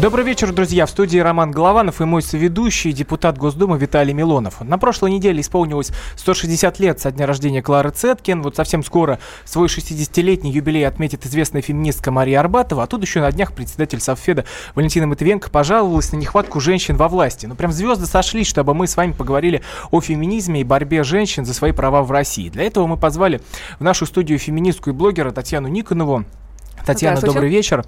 Добрый вечер, друзья. В студии Роман Голованов и мой соведущий, депутат Госдумы Виталий Милонов. На прошлой неделе исполнилось 160 лет со дня рождения Клары Цеткин. Вот совсем скоро свой 60-летний юбилей отметит известная феминистка Мария Арбатова. А тут еще на днях председатель Совфеда Валентина Матвиенко пожаловалась на нехватку женщин во власти. Ну прям звезды сошлись, чтобы мы с вами поговорили о феминизме и борьбе женщин за свои права в России. Для этого мы позвали в нашу студию феминистку и блогера Татьяну Никонову. Татьяна, добрый вечер.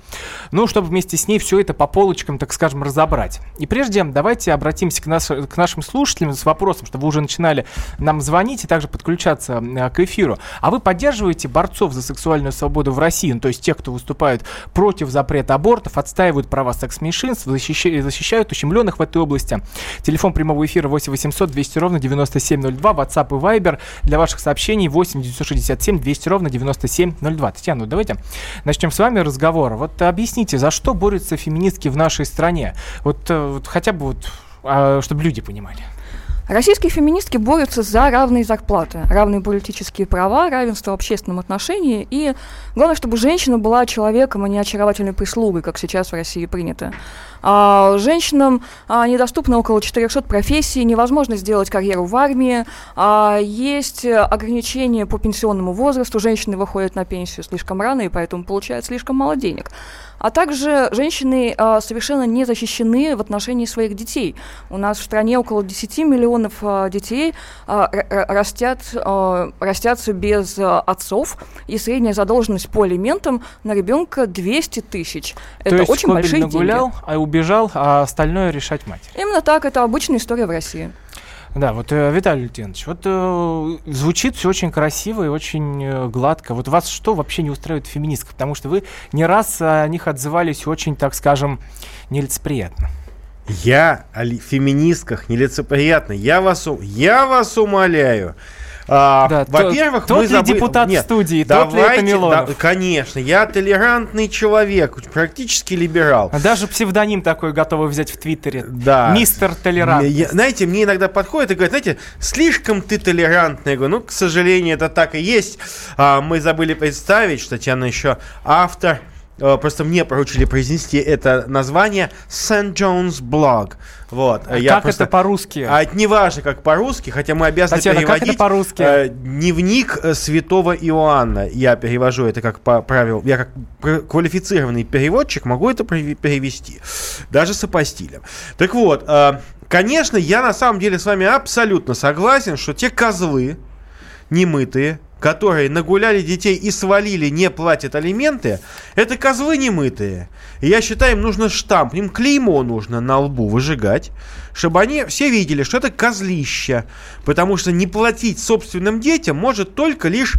Ну, чтобы вместе с ней все это по полочкам, так скажем, разобрать. И прежде давайте обратимся к, нас, к нашим слушателям с вопросом, чтобы вы уже начинали нам звонить и также подключаться к эфиру. А вы поддерживаете борцов за сексуальную свободу в России, ну, то есть тех, кто выступает против запрета абортов, отстаивают права секс-меньшинств, защищают, защищают ущемленных в этой области. Телефон прямого эфира 8 800 200 ровно 9702, WhatsApp и Viber для ваших сообщений 8 967 200 ровно 9702. Татьяна, ну, давайте начнем с вами разговор. Вот объясните, за что борются феминистки в нашей стране? Вот, э, вот хотя бы вот, а, чтобы люди понимали. Российские феминистки борются за равные зарплаты, равные политические права, равенство в общественном отношении и главное, чтобы женщина была человеком, а не очаровательной прислугой, как сейчас в России принято. А, женщинам а, недоступно около 400 профессий, невозможно сделать карьеру в армии, а, есть ограничения по пенсионному возрасту, женщины выходят на пенсию слишком рано и поэтому получают слишком мало денег. А также женщины а, совершенно не защищены в отношении своих детей. У нас в стране около 10 миллионов а, детей а, растят, а, растятся без а, отцов, и средняя задолженность по алиментам на ребенка 200 тысяч. Это есть очень большие нагулял, деньги. а убежал, а остальное решать мать. Именно так, это обычная история в России. Да, вот, э, Виталий Лютинович, вот э, звучит все очень красиво и очень э, гладко. Вот вас что вообще не устраивает феминистка? Потому что вы не раз о них отзывались очень, так скажем, нелицеприятно. Я о феминистках нелицеприятно. Я вас, я вас умоляю. А, да, во-первых, тот, мы тот забыли... депутат Нет, студии, давайте, тот ли это Милонов? Да, конечно, я толерантный человек, практически либерал. А даже псевдоним такой готовы взять в Твиттере. Да. Мистер Толерант. Знаете, мне иногда подходит и говорят, знаете, слишком ты толерантный. Я говорю, ну, к сожалению, это так и есть. А, мы забыли представить, что Татьяна еще автор просто мне поручили произнести это название St. John's Blog. Вот. А я как просто, это по-русски? А это не важно, как по-русски, хотя мы обязаны Татьяна, переводить. как это по-русски? Э, дневник э, святого Иоанна. Я перевожу это как по правилу. Я как квалифицированный переводчик могу это перевести. Даже с апостилем. Так вот, э, конечно, я на самом деле с вами абсолютно согласен, что те козлы немытые, которые нагуляли детей и свалили, не платят алименты, это козлы немытые. Я считаю, им нужно штамп, им клеймо нужно на лбу выжигать, чтобы они все видели, что это козлище. Потому что не платить собственным детям может только лишь,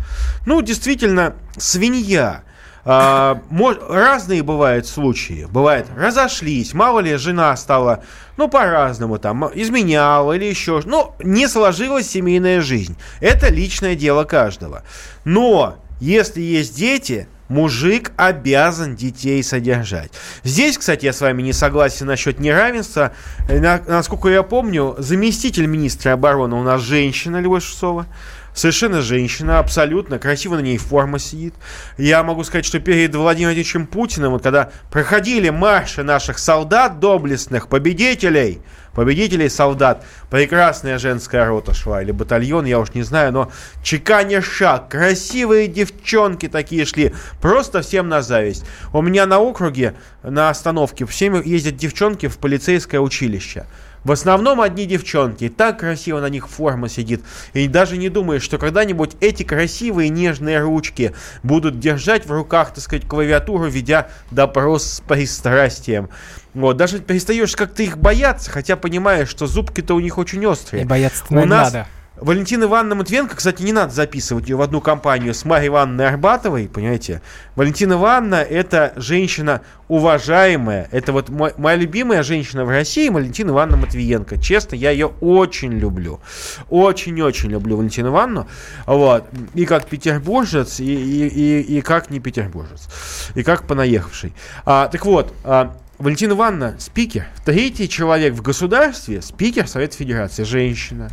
ну, действительно, свинья. А, разные бывают случаи. Бывает, разошлись, мало ли жена стала, ну, по-разному там, изменяла или еще, ну, не сложилась семейная жизнь. Это личное дело каждого. Но, если есть дети, мужик обязан детей содержать. Здесь, кстати, я с вами не согласен насчет неравенства. Насколько я помню, заместитель министра обороны у нас женщина, Любовь Шусова. Совершенно женщина, абсолютно, красиво на ней форма сидит. Я могу сказать, что перед Владимиром Владимировичем Путиным, вот когда проходили марши наших солдат доблестных, победителей, победителей солдат, прекрасная женская рота шла, или батальон, я уж не знаю, но чеканя шаг, красивые девчонки такие шли, просто всем на зависть. У меня на округе, на остановке, всем ездят девчонки в полицейское училище. В основном одни девчонки. Так красиво на них форма сидит. И даже не думаешь, что когда-нибудь эти красивые нежные ручки будут держать в руках, так сказать, клавиатуру, ведя допрос с пристрастием. Вот, даже перестаешь как-то их бояться, хотя понимаешь, что зубки-то у них очень острые. И бояться у нас, надо. Валентина Ивановна Матвенко, кстати, не надо записывать ее в одну компанию с Марьей Ивановной Арбатовой, понимаете? Валентина Ивановна – это женщина уважаемая. Это вот мой, моя любимая женщина в России, Валентина Ивановна Матвиенко. Честно, я ее очень люблю. Очень-очень люблю Валентину Ивановну. Вот. И как петербуржец, и, и, и, и как не петербуржец. И как понаехавший. А, так вот, а, Валентина Ивановна – спикер. Третий человек в государстве – спикер Совета Федерации, женщина.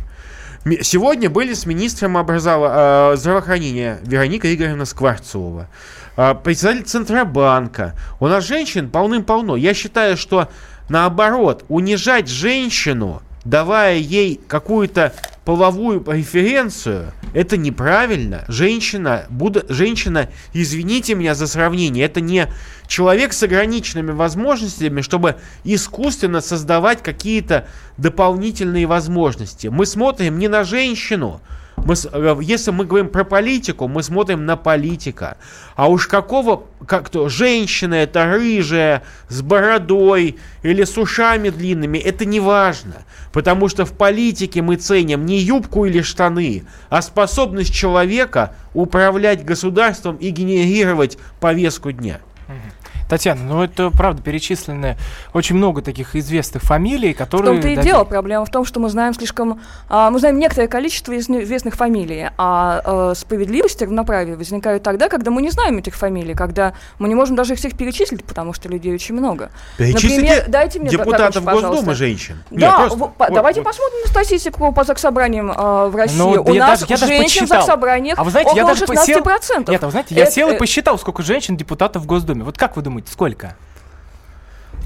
Сегодня были с министром образова- здравоохранения Вероника Игоревна Скворцова, председатель Центробанка. У нас женщин полным-полно. Я считаю, что наоборот, унижать женщину, давая ей какую-то половую преференцию, это неправильно. Женщина, буду, женщина, извините меня за сравнение, это не человек с ограниченными возможностями, чтобы искусственно создавать какие-то дополнительные возможности. Мы смотрим не на женщину, мы, э, если мы говорим про политику, мы смотрим на политика. А уж какого, как то, женщина это рыжая, с бородой или с ушами длинными, это не важно. Потому что в политике мы ценим не юбку или штаны, а способность человека управлять государством и генерировать повестку дня. Татьяна, ну это правда перечислены очень много таких известных фамилий, В которые... том-то и да, дело. Проблема в том, что мы знаем слишком... а, мы знаем некоторое количество известных фамилий, а э, справедливость и равноправие возникают тогда, когда мы не знаем этих фамилий, когда мы не можем даже их всех перечислить, потому что людей очень много. Перечислите Например, дайте мне депутатов пожалуйста. Госдумы женщин. Нет, Да, просто- во- по- вот- давайте вот. посмотрим на статистику по заксобраниям э, в России. Ну, У я нас даже- я даже женщин в заксобраниях А вы знаете, я около даже 16%. посел... Нет, а вы знаете, я Это- сел и э, посчитал, сколько женщин депутатов в Госдуме. Вот как вы думаете, сколько?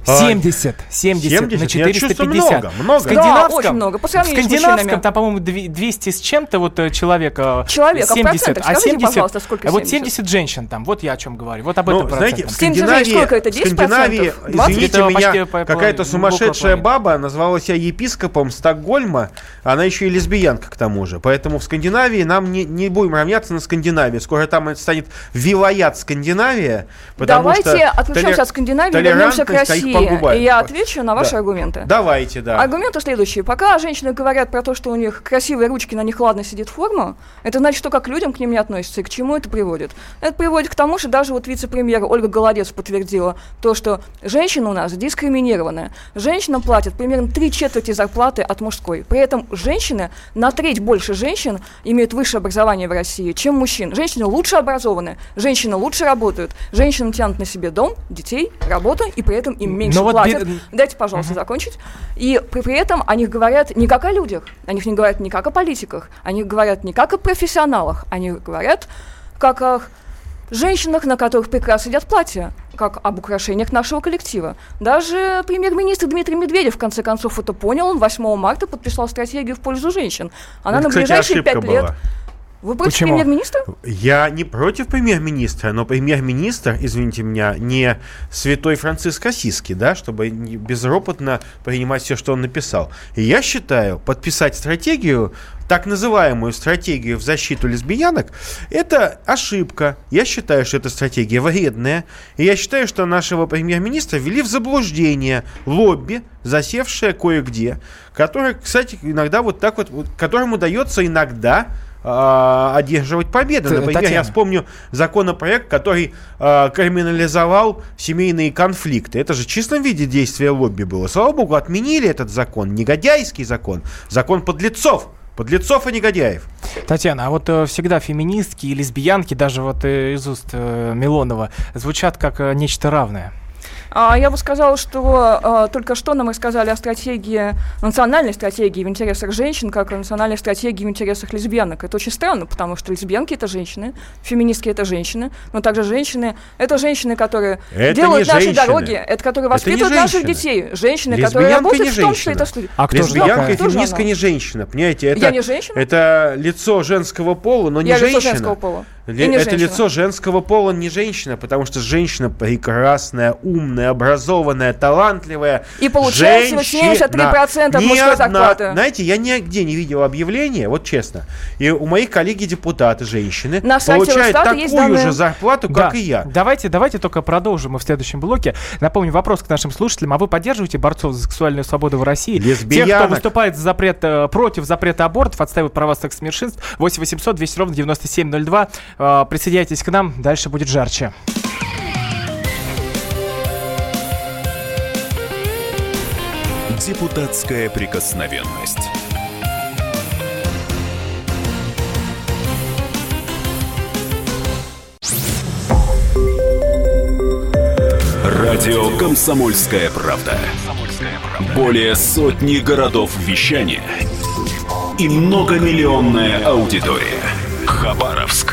А, 70, 70, 70? на Я 450. чувствую, много, много. В Да, скандинавском, очень много. По в сравнению с скандинавском там, по-моему, две- 200 с чем-то вот э, человека. Человек, а в 70, процентах а скажите, 70, пожалуйста, сколько а вот 70? 70 женщин там, вот я о чем говорю. Вот об Ну, этом знаете, в. 70 Скандинавии, сколько это, в 10%? Скандинавии, 20? извините Это меня, какая-то сумасшедшая баба назвала себя епископом Стокгольма, она еще и лесбиянка к тому же. Поэтому в Скандинавии нам не, не будем равняться на Скандинавию. Скоро там это станет вилаят Скандинавия, потому Давайте что отключимся толер- от Скандинавии, вернемся к толерантность, погубает. И я отвечу на ваши Да. аргументы. Давайте, да. Аргументы следующие. Пока женщины говорят про то, что у них красивые ручки, на них ладно сидит форма, это значит, что как к людям к ним не относятся и к чему это приводит. Это приводит к тому, что даже вот вице-премьер Ольга Голодец подтвердила то, что женщина у нас дискриминированная. Женщинам платят примерно три четверти зарплаты от мужской. При этом женщины, на треть больше женщин имеют высшее образование в России, чем мужчин. Женщины лучше образованы, женщины лучше работают, женщины тянут на себе дом, детей, работу, и при этом им меньше Но вот платят. бе- Дайте, пожалуйста, закончить. И при, при этом о них говорят не как о людях, о них не говорят не как о политиках, они говорят не как о профессионалах, они говорят как о женщинах, на которых прекрасно сидят платья, как об украшениях нашего коллектива. Даже премьер-министр Дмитрий Медведев, в конце концов, это понял. Он 8 марта подписал стратегию в пользу женщин. Она Это, на ближайшие пять лет... была. Вы против Почему? премьер-министра? Я не против премьер-министра, но премьер-министр, извините меня, не святой Франциск Осиски, да, чтобы безропотно принимать все, что он написал. И я считаю, подписать стратегию, так называемую стратегию в защиту лесбиянок, это ошибка. Я считаю, что эта стратегия вредная. И я считаю, что нашего премьер-министра ввели в заблуждение лобби, засевшее кое-где, которое, кстати, иногда вот так вот, которому удается иногда а, одерживать победы. Например, я Татьяна. вспомню законопроект, который а, криминализовал семейные конфликты. Это же в чистом виде действия лобби было. Слава богу, отменили этот закон, негодяйский закон, закон подлецов. Подлецов и негодяев. Татьяна, а вот э, всегда феминистки и лесбиянки, даже вот э, из уст э, Милонова, звучат как э, нечто равное. А, Я бы сказала, что а, только что нам рассказали о стратегии, национальной стратегии в интересах женщин, как о национальной стратегии в интересах лесбиянок. Это очень странно, потому что лесбиянки это женщины, феминистки это женщины, но также женщины это женщины, которые Это делают наши женщины. дороги, это которые Это воспитывают наших женщины. детей, женщины, Лесбиянка которые работают не в том женщина. это. А кто Лесбиянка и феминистка не женщина, понимаете? Это, Я не женщина? Это лицо женского пола, но не Я лицо женщина. женского пола. Ле- И не это женщина. лицо женского пола не женщина, потому что женщина прекрасная, умная, образованная, талантливая. И получает всего женщина. 73% от Ни мужской одна- зарплаты. Знаете, я нигде не видел объявления, вот честно. И у моих коллеги депутаты женщины На получают такую данные. же зарплату, Да. как и я. Давайте, давайте только продолжим мы в следующем блоке. Напомню, вопрос к нашим слушателям. А вы поддерживаете борцов за сексуальную свободу в России? Тех, кто Лесбиянок. выступает за запрет, э, против запрета абортов, отстаивает права секс-меньшинств. 8 800 200 ровно 9702. Э, присоединяйтесь к нам, дальше будет жарче. Депутатская прикосновенность. Радио «Комсомольская правда». Более сотни городов вещания и многомиллионная аудитория. Хабаровск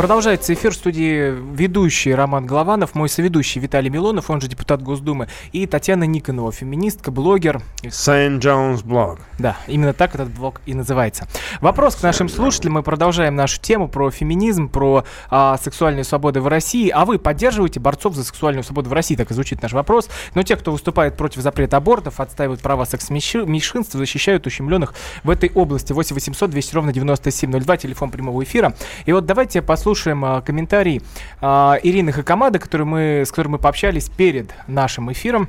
Продолжается эфир в студии ведущий Роман Голованов, мой соведущий Виталий Милонов, он же депутат Госдумы, и Татьяна Никонова, феминистка, блогер. St. John's Blog. Да, именно так этот блог и называется. Вопрос к нашим слушателям. Мы продолжаем нашу тему про феминизм, про а, сексуальные свободы в России. А вы поддерживаете борцов за сексуальную свободу в России? Так и звучит наш вопрос. Но те, кто выступает против запрета абортов, отстаивают права секс-меньшинств, защищают ущемленных в этой области. 8 800 200 ровно 9702, телефон прямого эфира. И вот давайте послушаем послушаем а, комментарий а, Ирины Хакамады, мы, с которой мы пообщались перед нашим эфиром.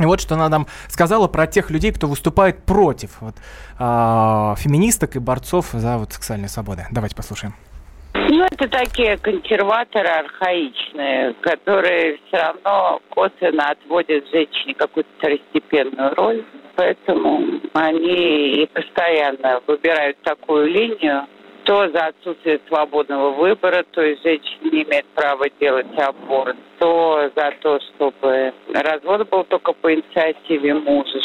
И вот что она нам сказала про тех людей, кто выступает против вот, а, феминисток и борцов за вот, сексуальные свободы. Давайте послушаем. Ну, это такие консерваторы архаичные, которые все равно косвенно отводят женщине какую-то второстепенную роль. Поэтому они и постоянно выбирают такую линию, то за отсутствие свободного выбора, то есть женщина не имеет права делать аборт, то за то, чтобы развод был только по инициативе мужа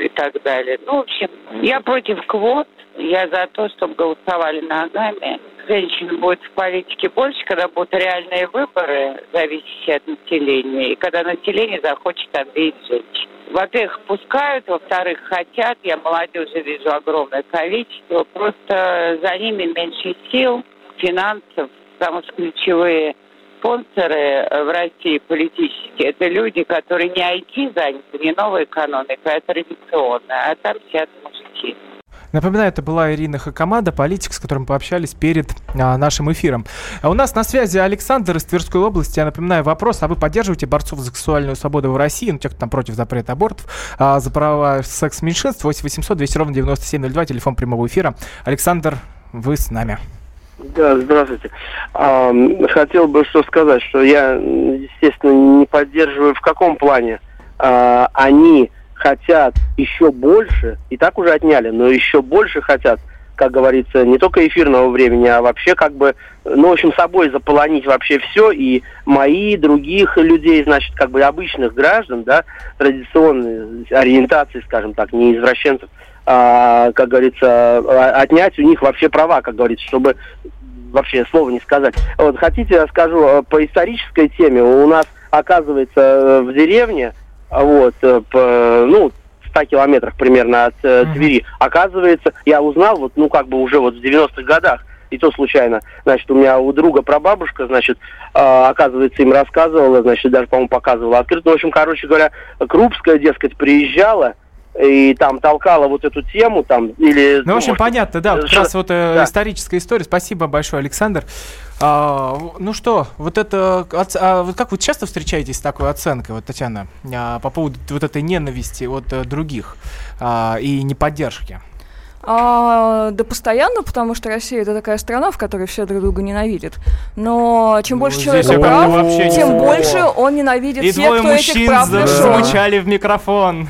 и так далее. Ну, в общем, я против квот, я за то, чтобы голосовали ногами. Женщин будет в политике больше, когда будут реальные выборы, зависящие от населения, и когда население захочет обидеть женщин во-первых, пускают, во-вторых, хотят. Я молодежи вижу огромное количество. Просто за ними меньше сил, финансов, потому что ключевые спонсоры в России политические, это люди, которые не IT заняты, не новая экономика, а традиционная, а там сидят мужики. Напоминаю, это была Ирина Хакамада, политик, с которым пообщались перед а, нашим эфиром. А у нас на связи Александр из Тверской области. Я напоминаю вопрос, а вы поддерживаете борцов за сексуальную свободу в России, ну, тех, кто там против запрета абортов, а, за права секс-меньшинств, 8 800 200 ровно 9702, телефон прямого эфира. Александр, вы с нами. Да, здравствуйте. А, хотел бы что сказать, что я, естественно, не поддерживаю в каком плане. А, они хотят еще больше, и так уже отняли, но еще больше хотят, как говорится, не только эфирного времени, а вообще как бы, ну, в общем, собой заполонить вообще все, и мои, других людей, значит, как бы обычных граждан, да, традиционной ориентации, скажем так, не извращенцев, а, как говорится, отнять у них вообще права, как говорится, чтобы вообще слова не сказать. Вот, хотите, я скажу э, по исторической теме. У нас, оказывается, э, в деревне вот, э, по, ну, 100 километрах примерно от э, Твери. Оказывается, я узнал, вот, ну, как бы уже вот в 90-х годах, и то случайно, значит, у меня у друга прабабушка, значит, э, оказывается, им рассказывала, значит, даже, по-моему, показывала открыто. Ну, в общем, короче говоря, Крупская, дескать, приезжала, и там толкала вот эту тему там или ну в общем может, понятно да как раз вот э, да. историческая история спасибо большое Александр а, ну что, вот это, а, вот как вы часто встречаетесь с такой оценкой, вот, Татьяна, а, по поводу вот этой ненависти от а, других а, и неподдержки? А, да постоянно, потому что Россия это такая страна, в которой все друг друга ненавидят. Но чем ну, больше человек прав, тем больше он ненавидит и тех, кто этих прав лишен. замычали в микрофон.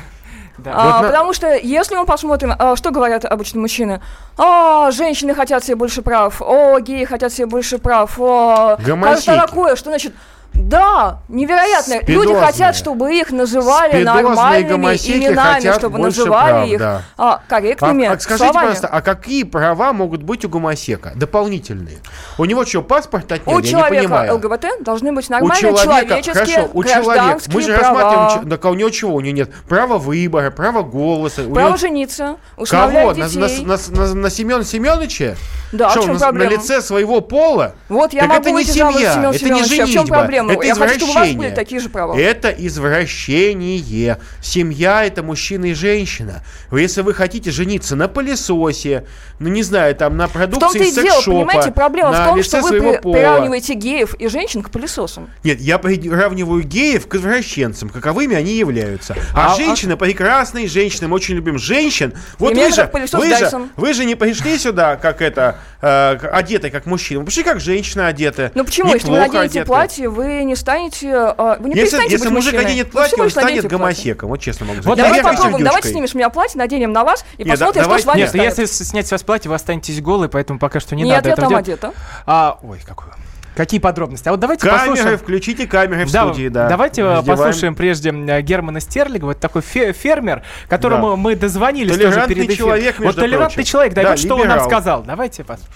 Да. А, вот потому на... что если мы посмотрим, а, что говорят обычно мужчины, а, женщины хотят себе больше прав, о, геи хотят себе больше прав, о, кажется такое, что значит да, невероятно. Спидозные. Люди хотят, чтобы их называли Спидозные нормальными именами, чтобы называли прав, их да. а, корректными а, а, Скажите, словами. пожалуйста, а какие права могут быть у гомосека? Дополнительные. У него что, паспорт отняли? У Я человека ЛГБТ должны быть нормальные у человека, человеческие хорошо, у человека, мы же права. рассматриваем, да, у него чего? У него нет право выбора, право голоса. Право него... жениться, Кого? детей. На, на, на, на, Семена Семеновича? Да, что, в чем на, проблема? на лице своего пола? Вот я так могу это не семья, это не женитьба. В чем проблема? Ну, это я хочу, чтобы у вас были извращение. такие же права. Это извращение. Семья это мужчина и женщина. Если вы хотите жениться на пылесосе, ну не знаю, там на продукции и дело, секс-шопа, понимаете, проблема в том, что вы при- приравниваете геев и женщин к пылесосам. Нет, я приравниваю геев к извращенцам, каковыми они являются. А, А- женщины прекрасные женщины, мы очень любим женщин. Вот вы же, вы, же, вы же не пришли сюда, как это, э, одеты как мужчина. Вы пришли как женщина одеты. Ну почему, если вы Неплохо наденете одеты. платье, вы не станете, э, вы не Если, перестанете если быть мужик мужчиной. оденет Вы платье, всего он станет гомосеком. Вот честно могу Вот сказать. Давай Верхней попробуем, давайте снимем с меня платье, наденем на вас и Нет, да- посмотрим, что давайте- с вами Нет, станет. если снять с вас платье, вы останетесь голой, поэтому пока что не Нет, надо я этого там делать. одета. А, ой, какую. Какие подробности? А вот давайте Камеры, послушаем. включите камеры в Да, студии, да. Давайте э, Раздеваем. послушаем прежде э, Германа Стерлигова, это такой фе- фермер, которому Да. мы дозвонились тоже перед эфиром. человек, вот толерантный прочим. человек, да, Да, вот что он нам сказал. Давайте послушаем.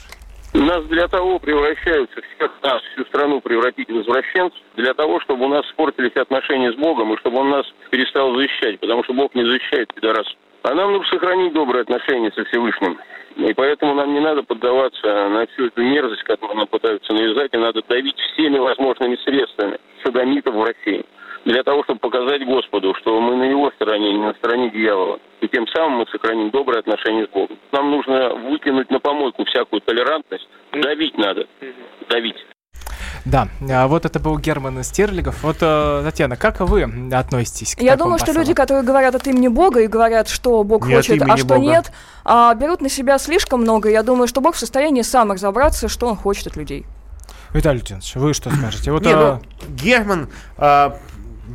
Нас для того превращаются всех нас, всю страну превратить в извращенцев, для того, чтобы у нас испортились отношения с Богом, и чтобы он нас перестал защищать, потому что Бог не защищает пидорас. А нам нужно сохранить добрые отношения со Всевышним. И поэтому нам не надо поддаваться на всю эту мерзость, которую нам пытаются навязать, и надо давить всеми возможными средствами садомитов в России. Для того, чтобы показать Господу, что мы на его стороне, не на стороне дьявола. И тем самым мы сохраним добрые отношения с Богом. Нам нужно выкинуть на помойку всякую толерантность. Давить надо. Давить. Да, а вот это был Герман Стерлигов. Вот, э, Татьяна, как вы относитесь к Я думаю, что люди, которые говорят от имени Бога и говорят, что Бог Не от хочет, а что Бога. нет, а, берут на себя слишком много. Я думаю, что Бог в состоянии сам разобраться, что он хочет от людей. Виталий Леонидович, вы что скажете? Вот, Не, э, ну, Герман, а,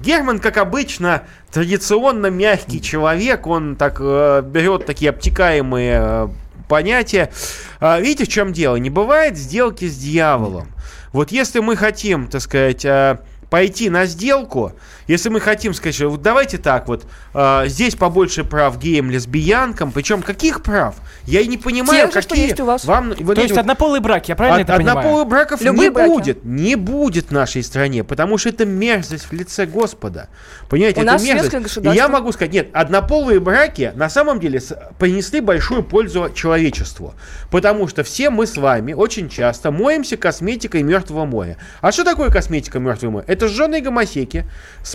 Герман, как обычно, традиционно мягкий человек. Он так э, берет такие обтекаемые э, понятия. А, видите, в чем дело? Не бывает сделки с дьяволом. Вот если мы хотим, так сказать, э, пойти на сделку, если мы хотим сказать, что вот давайте так вот, э, здесь побольше прав геям, лесбиянкам, причем каких прав? Я и не понимаю, Тех же, что какие есть у вас. вам... вот то есть вот- однополый брак, я правильно от- это понимаю? однополых браков Любые не браки. будет. Не будет в нашей стране, потому что это мерзость в лице Господа. Понимаете, У это нас мерзость. И я могу сказать, нет, однополые браки на самом деле с- принесли большую пользу человечеству. Потому что все мы с вами очень часто моемся косметикой Мертвого моря. А что такое косметика Мертвого моря? Это сжженные гомосеки,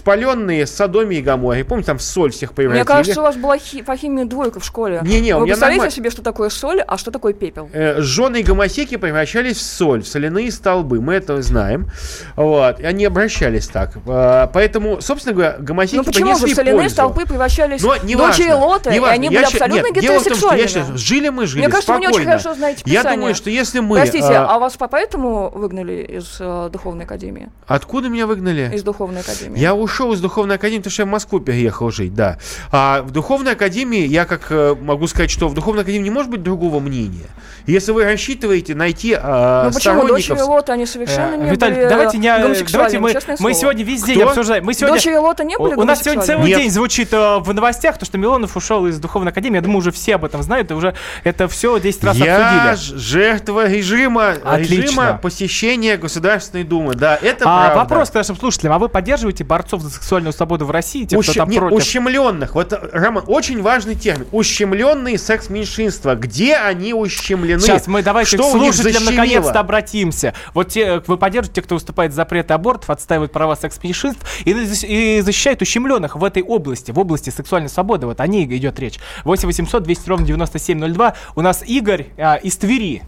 спаленные Содоми и Гаморе. Помните, там в соль всех превратили. Мне кажется, у вас была хи- по химии двойка в школе. Не-не, Вы представляете нормально. себе, что такое соль, а что такое пепел? э, жженые гомосеки превращались в соль, в соляные столбы. Мы это знаем. Вот. И они обращались так. А, Поэтому, собственно говоря, гомосеки Ну почему же соляные пользу. столпы превращались Но в не дочери важно, Лота, не и важно. они Я были ща- абсолютно нет, дело в том, что я щас- жили мы, жили Мне кажется, вы не очень спокойно. хорошо знаете Я Писание. думаю, что если мы... Простите, а, а вас по- поэтому выгнали из э, духовной академии? Откуда меня выгнали? Из духовной академии? Я ушел из духовной академии, потому что я в Москву переехал жить, да. А в духовной академии, я как э, могу сказать, что в духовной академии не может быть другого мнения. Если вы рассчитываете найти а, Ну почему дочери Лота, они совершенно Э, не Виталий, были давайте, не, гомосексуальными, давайте мы, мы сегодня весь день Кто? обсуждаем. Мы сегодня, Дочери Лота не были у, нас сегодня целый? Нет. день звучит э, в новостях, то, что Милонов ушел из духовной академии. Я думаю, уже все об этом знают, и уже это все 10 раз Я обсудили. ж- жертва режима, Отлично. режима посещения Государственной Думы. Да, это А, правда. вопрос к нашим слушателям. А вы поддерживаете борцов за сексуальную свободу в России? Те, кто Ущ- там не, против? ущемленных. Вот, Роман, очень важный термин. Ущемленные секс-меньшинства. Где они ущемлены? Сейчас мы давайте Что к слушателям наконец-то обратимся. Вот те, вы поддерживаете тех, кто выступает за запрет абортов, отстаивает права секс-меньшинств и, и защищает ущемленных в этой области, в области сексуальной свободы. Вот о ней идет речь. 8 800 200 ровно 9702. У нас Игорь а, из Твери.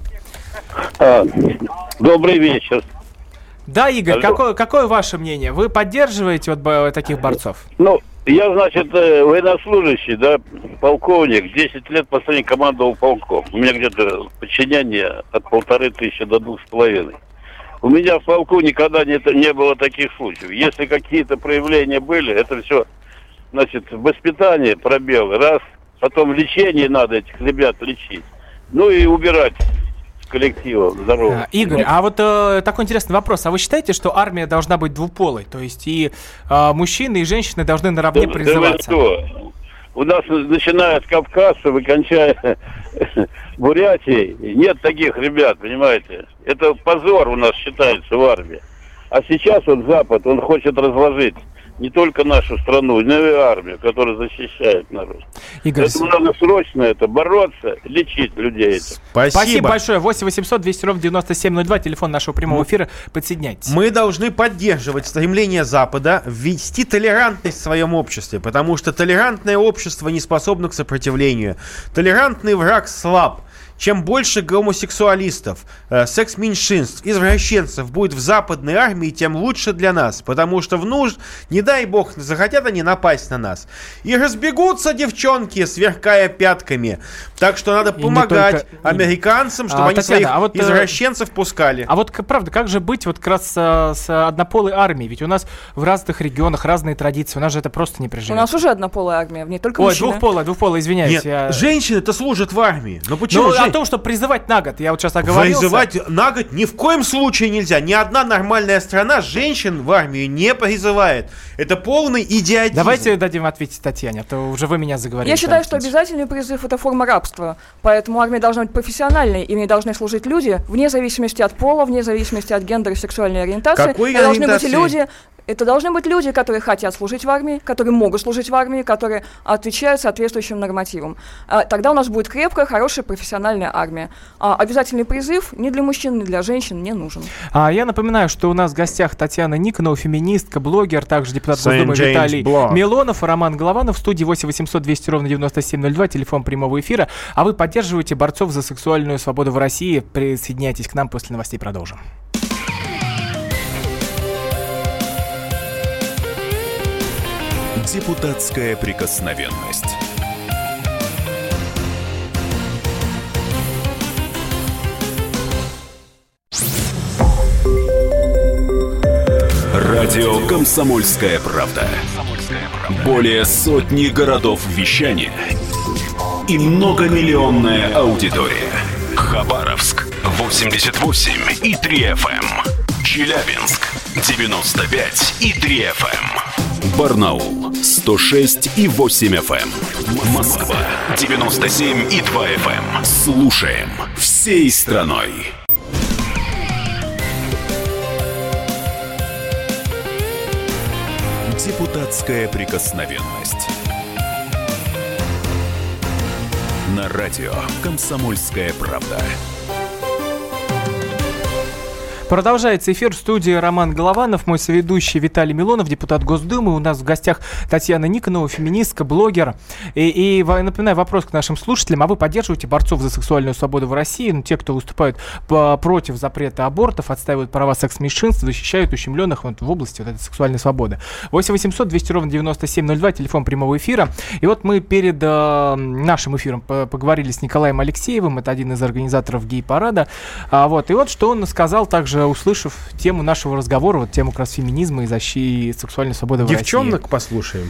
А, Добрый вечер. Да, Игорь, Алло. какое, какое ваше мнение? Вы поддерживаете вот таких борцов? Ну, я, значит, э, военнослужащий, да, полковник, 10 лет последний командовал полком. У меня где-то подчинение от полторы тысячи до двух с половиной. У меня в полку никогда не, не было таких случаев. Если какие-то проявления были, это все, значит, воспитание, пробелы, раз, потом лечение надо этих ребят лечить. Ну и убирать коллектива здорово. А, Игорь, а вот э, такой интересный вопрос. А вы считаете, что армия должна быть двуполой? То есть и э, мужчины, и женщины должны наравне Да- да вы призываться? что? У нас, начиная от Кавказа, вы кончая Бурятией, нет таких ребят, понимаете? Это позор у нас считается в армии. А сейчас вот Запад, он хочет разложить не только нашу страну, но и армию, которая защищает народ. Игорь, Поэтому надо срочно это бороться, лечить людей этим. Спасибо. спасибо большое. 8 800 200 ровно 9702, телефон нашего прямого эфира. Подсоединяйтесь. Мы должны поддерживать стремление Запада ввести толерантность в своем обществе, потому что толерантное общество не способно к сопротивлению. Толерантный враг слаб. Чем больше гомосексуалистов, э, секс-меньшинств, извращенцев будет в западной армии, тем лучше для нас. Потому что в нужд, не дай бог, захотят они напасть на нас. И разбегутся девчонки, сверкая пятками. Так что надо И помогать только- американцам, чтобы А, они Татьяна, своих а вот, э, извращенцев пускали. А вот правда, как же быть вот как раз с, с однополой армией? Ведь у нас в разных регионах разные традиции, у нас же это просто не У приживется. нас уже однополая армия, в ней только Ой, мужчины. двухполая, двухполая, извиняюсь. Нет, я- женщины-то служат в армии. Но почему Ну, жен- о том, что призывать на год, я вот сейчас оговорился. Призывать на год ни в коем случае нельзя. Ни одна нормальная страна женщин в армию не призывает. Это полный идиотизм. Давайте дадим ответить Татьяне, а то уже вы меня заговорили. Я считаю, что обязательный призыв это форма рабства. Поэтому армия должна быть профессиональной, и в ней должны служить люди вне зависимости от пола, вне зависимости от гендера и сексуальной ориентации. Какой это должны быть ориентации? люди. Это должны быть люди, которые хотят служить в армии, которые могут служить в армии, которые отвечают соответствующим нормативам. А, Тогда у нас будет крепкая, хорошая профессиональная армия. А обязательный призыв ни для мужчин, ни для женщин не нужен. А я напоминаю, что у нас в гостях Татьяна Никонова, феминистка, блогер, также депутат Saint Госдумы James Виталий Blog. Милонов, Роман Голованов в студии 8 800 200 ровно 9702, телефон прямого эфира. А вы поддерживаете борцов за сексуальную свободу в России. Присоединяйтесь к нам после новостей, продолжим. Депутатская прикосновенность. Радио «Комсомольская правда». Более сотни городов вещания и многомиллионная аудитория. Хабаровск 88 и 3 FM. Челябинск 95 и 3 FM. Барнаул 106 и 8 FM. Москва 97 и 2 FM. Слушаем всей страной. Депутатская прикосновенность. На радио «Комсомольская правда». Продолжается эфир в студии Роман Голованов, мой соведущий Виталий Милонов, депутат Госдумы. У нас в гостях Татьяна Никонова, феминистка, блогер. И, и напоминаю вопрос к нашим слушателям. А вы поддерживаете борцов за сексуальную свободу в России? Ну, те, кто выступают по- против запрета абортов, отстаивают права секс-меньшинств, защищают ущемленных вот в области вот этой сексуальной свободы. 8 800 200 ровно 9702, телефон прямого эфира. И вот мы перед э, нашим эфиром по- поговорили с Николаем Алексеевым, это один из организаторов гей-парада. А, вот, и вот что он сказал, также услышав тему нашего разговора, вот тему как раз феминизма и защиты сексуальной свободы в Девчонок послушаем.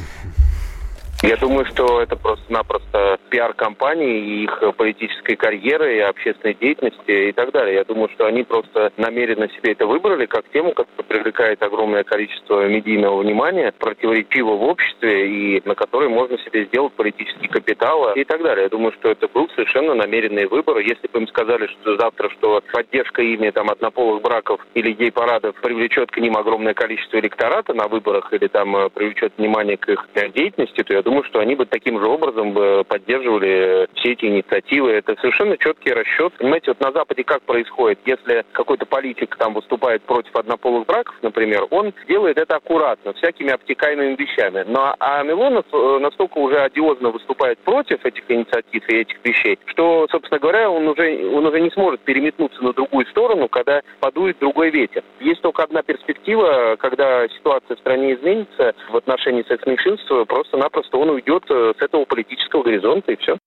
Я думаю, что это просто-напросто пиар-компании и их э, политической карьеры, и общественной деятельности и так далее. Я думаю, что они просто намеренно себе это выбрали как тему, которая привлекает огромное количество медийного внимания, противоречиво в обществе и на которой можно себе сделать политический капитал и так далее. Я думаю, что это был совершенно намеренный выбор. Если бы им сказали, что завтра, что поддержка ими там однополых браков или гей-парадов привлечет к ним огромное количество электората на выборах или там э, привлечет внимание к их э, деятельности, то я думаю, что они бы таким же образом бы поддерживали все эти инициативы. Это совершенно четкий расчет. Понимаете, вот на Западе как происходит? Если какой-то политик там выступает против однополых браков, например, он делает это аккуратно, всякими обтекаемыми вещами. Но а Милонов э, настолько уже одиозно выступает против этих инициатив и этих вещей, что, собственно говоря, он уже, он уже не сможет переметнуться на другую сторону, когда подует другой ветер. Есть только одна перспектива, когда ситуация в стране изменится в отношении секс-меньшинств, просто-напросто он уйдет э, с этого политического горизонта и все.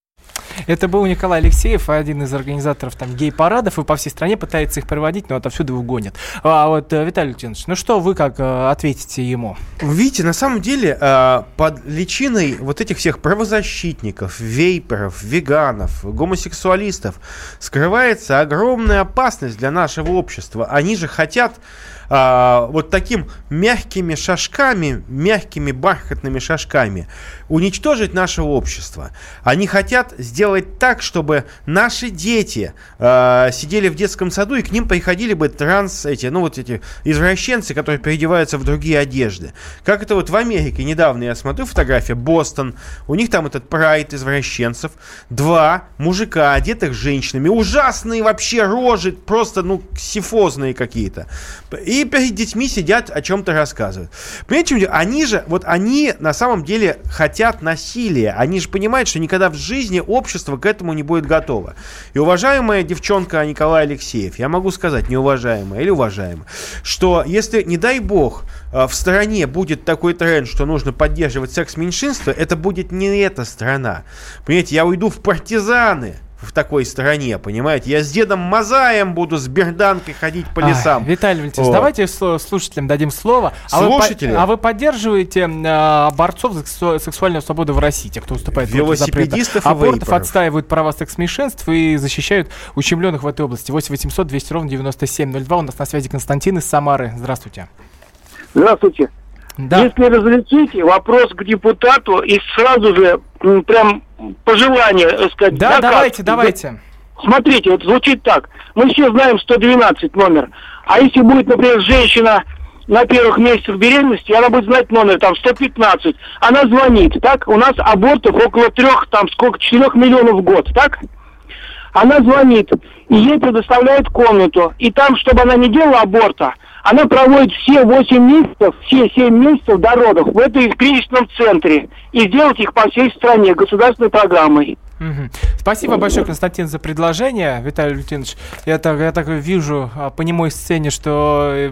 Это был Николай Алексеев, один из организаторов там гей-парадов, и по всей стране пытается их проводить, но отовсюду его гонят. А вот, э, Виталий Леонидович, ну что вы как э, ответите ему? Видите, на самом деле э, под личиной вот этих всех правозащитников, вейперов, веганов, гомосексуалистов скрывается огромная опасность для нашего общества. Они же хотят а, вот таким мягкими шажками, мягкими бархатными шажками уничтожить наше общество. Они хотят сделать так, чтобы наши дети а, сидели в детском саду и к ним приходили бы транс эти, ну вот эти извращенцы, которые переодеваются в другие одежды. Как это вот в Америке недавно я смотрю фотография Бостон, у них там этот прайд извращенцев, два мужика, одетых женщинами, ужасные вообще рожи, просто ну сифозные какие-то. И перед детьми сидят, о чем-то рассказывают. Понимаете, они же, вот они на самом деле хотят насилия. Они же понимают, что никогда в жизни общество к этому не будет готово. И уважаемая девчонка Николай Алексеев, я могу сказать, неуважаемая или уважаемая, что если, не дай бог, э, в стране будет такой тренд, что нужно поддерживать секс меньшинства, это будет не эта страна. Понимаете, я уйду в партизаны в такой стране, понимаете? Я с дедом Мазаем буду с берданкой ходить по лесам. Ай, Виталий Валентинович, вот. давайте слушателям дадим слово. Слушатели? А вы, а вы поддерживаете э, борцов за сексуальную свободу в России, те, кто выступает Велосипедистов против Абортов отстаивают права секс-меньшинств и защищают ущемленных в этой области. 8 800 200 ровно 9702. У нас на связи Константин из Самары. Здравствуйте. Здравствуйте. Да. Если разрешите, вопрос к депутату и сразу же прям пожелание, так сказать. Да, заказ. давайте, давайте. Смотрите, вот звучит так. Мы все знаем 112 номер. А если будет, например, женщина на первых месяцах беременности, она будет знать номер, там, 115. Она звонит, так? У нас абортов около трех, там, сколько, 4 миллионов в год, так? Она звонит, и ей предоставляют комнату. И там, чтобы она не делала аборта, она проводит все 8 месяцев, все 7 месяцев до родов в этой кризисном центре и сделать их по всей стране государственной программой. Угу. Спасибо большое, Константин, за предложение. Виталий Лютинович, я так, я так вижу а, по немой сцене, что э,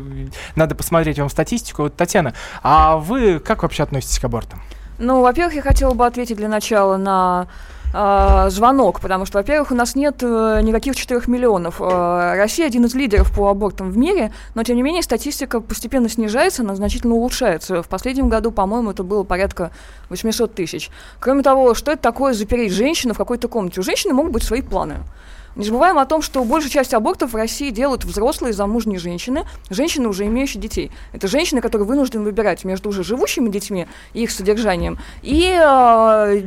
надо посмотреть вам статистику. Вот, Татьяна, а вы как вообще относитесь к абортам? Ну, во-первых, я хотела бы ответить для начала на э, звонок, потому что, во-первых, у нас нет э, никаких 4 миллионов. Э, Россия один из лидеров по абортам в мире, но, тем не менее, статистика постепенно снижается, она значительно улучшается. В последнем году, по-моему, это было порядка 800 тысяч. Кроме того, что это такое запереть женщину в какой-то комнате? У женщины могут быть свои планы. Не забываем о том, что большую часть абортов в России делают взрослые замужние женщины, женщины, уже имеющие детей. Это женщины, которые вынуждены выбирать между уже живущими детьми и их содержанием и, э,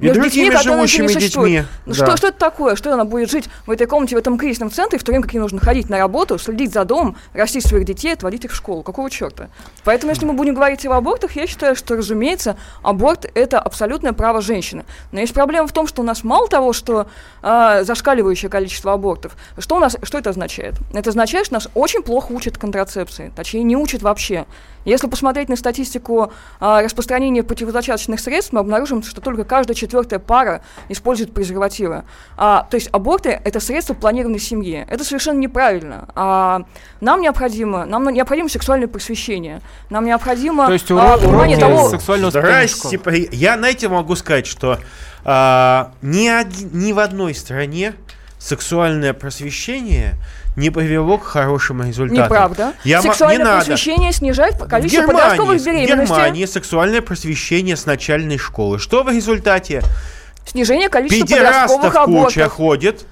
между детьми, которые еще не существуют. Детьми. Да. Что, что это такое? Что она будет жить в этой комнате, в этом кризисном центре, в то время как ей нужно ходить на работу, следить за домом, растить своих детей, отводить их в школу? Какого черта? Поэтому, если мы будем говорить об абортах, я считаю, что, разумеется, аборт – это абсолютное право женщины. Но есть проблема в том, что у нас мало того, что э, зашкаливает зашкаливающее количество абортов. Что, у нас, что это означает? Это означает, что нас очень плохо учат контрацепции, точнее не учат вообще. Если посмотреть на статистику а, распространения противозачаточных средств, мы обнаружим, что только каждая четвертая пара использует презервативы. А, то есть аборты – это средство планированной семьи. Это совершенно неправильно. А, нам необходимо, нам необходимо сексуальное просвещение. Нам необходимо то есть урок, а, уроки того... сексуального Здрасте, я на этом могу сказать, что а, ни, один, ни в одной стране сексуальное просвещение не привело к хорошим результатам. Неправда. Я Сексуальное не просвещение надо. снижает количество Германии, подростковых беременностей. В Германии сексуальное просвещение с начальной школы. Что в результате? Снижение количества подростковых абортов. куча ходит,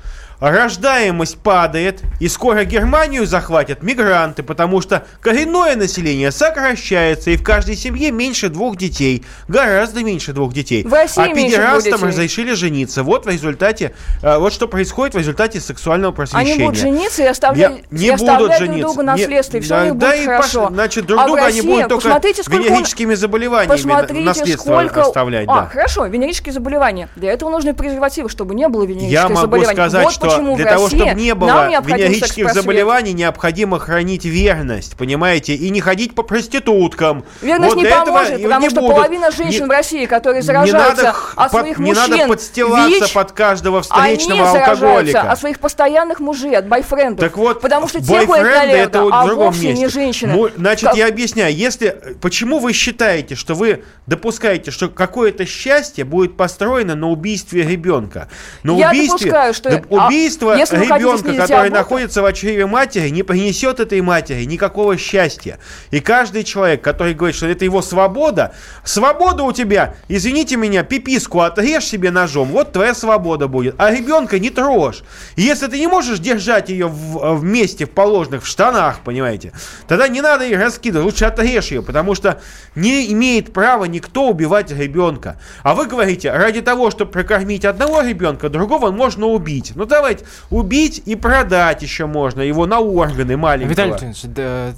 рождаемость падает, и скоро Германию захватят мигранты, потому что коренное население сокращается, и в каждой семье меньше двух детей. Гораздо меньше двух детей. В России а педерастам разрешили жениться. Вот в результате, э, вот что происходит в результате сексуального просвещения. Они будут жениться и оставлять, не и будут жениться. друг другу наследство, и все да, у них да, будет и хорошо. Пош... Значит, друг а друга они будут только венерическими заболеваниями наследство сколько... оставлять. А, да. хорошо, венерические заболевания. Для этого нужны презервативы, чтобы не было венерических заболеваний. Я могу сказать, вот что почему для того, чтобы не было венерических заболеваний, необходимо хранить верность, понимаете, и не ходить по проституткам. Верность вот не поможет, этого потому что будут. половина женщин не, в России, которые заражаются надо, от своих не мужчин, Не надо подстилаться ВИЧ, под каждого встречного они алкоголика. от своих постоянных мужей, от бойфрендов. Так вот, потому что те ходят это а в другом вовсе месте. не женщины. Значит, как... я объясняю, если, почему вы считаете, что вы допускаете, что какое-то счастье будет построено на убийстве ребенка? На я убийстве, допускаю, что убийстве Убийство если ребенка, который аборты- находится в чреве матери, не принесет этой матери никакого счастья. И каждый человек, который говорит, что это его свобода, свобода у тебя, извините меня, пиписку отрежь себе ножом, вот твоя свобода будет. А ребенка не трожь. Если ты не можешь держать ее в, вместе в положенных в штанах, понимаете, тогда не надо их раскидывать, лучше отрежь ее, потому что не имеет права никто убивать ребенка. А вы говорите, ради того, чтобы прокормить одного ребенка, другого можно убить. Ну давайте, убить и продать еще можно его на органы маленького. Виталий Леонидович,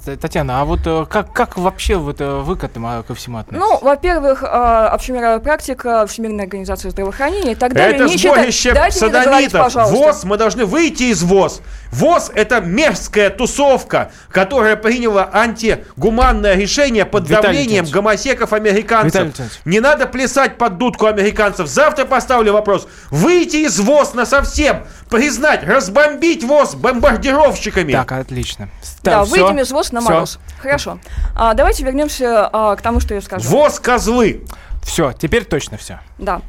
да, Татьяна, а вот э, как, как вообще вот, э, вы к этому а, ко всему относитесь? Ну, во-первых, общемировая практика, Всемирная организация здравоохранения и так далее. Это сборище садомитов. ВОЗ, мы должны выйти из ВОЗ. ВОЗ это мерзкая тусовка, которая приняла антигуманное решение под Виталий давлением гомосеков американцев. Не надо плясать под дудку американцев. Завтра поставлю вопрос. Выйти из ВОЗ на совсем, признать, разбомбить ВОЗ бомбардировщиками. Так, отлично. Да, всё, выйдем из ВОЗ на мороз. Хорошо. А, давайте вернемся а, к тому, что я скажу. ВОЗ козлы. Все, теперь точно все. Да.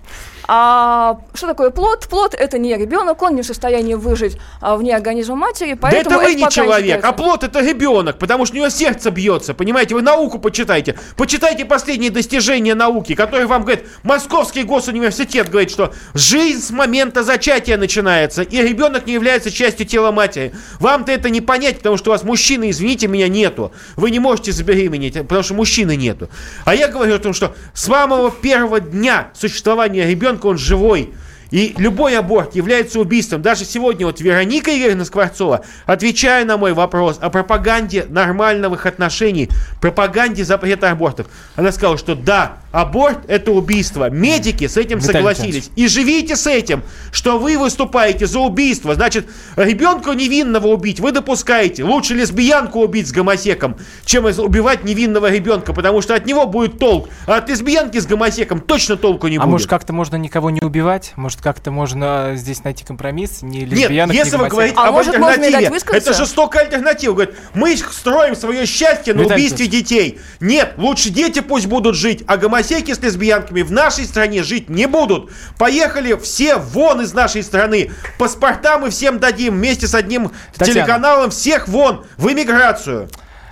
А что такое плод? Плод это не ребенок, он не в состоянии выжить а, вне организма матери, Да поэтому это вы не пока человек, считается. а плод это ребенок, потому что у него сердце бьется, понимаете? Вы науку почитайте. Почитайте последние достижения науки, которые вам говорит Московский госуниверситет говорит, что жизнь с момента зачатия начинается, и ребенок не является частью тела матери. Вам-то это не понять, потому что у вас мужчины, извините меня, нету. Вы не можете забеременеть, потому что мужчины нету. А я говорю о том, что с самого первого дня существования ребенка он живой. И любой аборт является убийством. Даже сегодня вот Вероника Юрьевна Скворцова, отвечая на мой вопрос о пропаганде нормальных отношений, пропаганде запрета абортов, она сказала, что да, аборт это убийство. Медики с этим Виталий согласились. И живите с этим, что вы выступаете за убийство. Значит, ребенка невинного убить вы допускаете. Лучше лесбиянку убить с гомосеком, чем убивать невинного ребенка, потому что от него будет толк. А от лесбиянки с гомосеком точно толку не А будет. может как-то можно никого не убивать? Может как-то можно здесь найти компромисс? Не Нет, если вы говорите А об может, альтернативе, это жестокая альтернатива. Говорит, мы строим свое счастье на Виталий убийстве детей. Нет, лучше дети пусть будут жить, а гомосеки с лесбиянками в нашей стране жить не будут. Поехали все вон из нашей страны. Паспорта мы всем дадим вместе с одним Татьяна. телеканалом. Всех вон, в эмиграцию.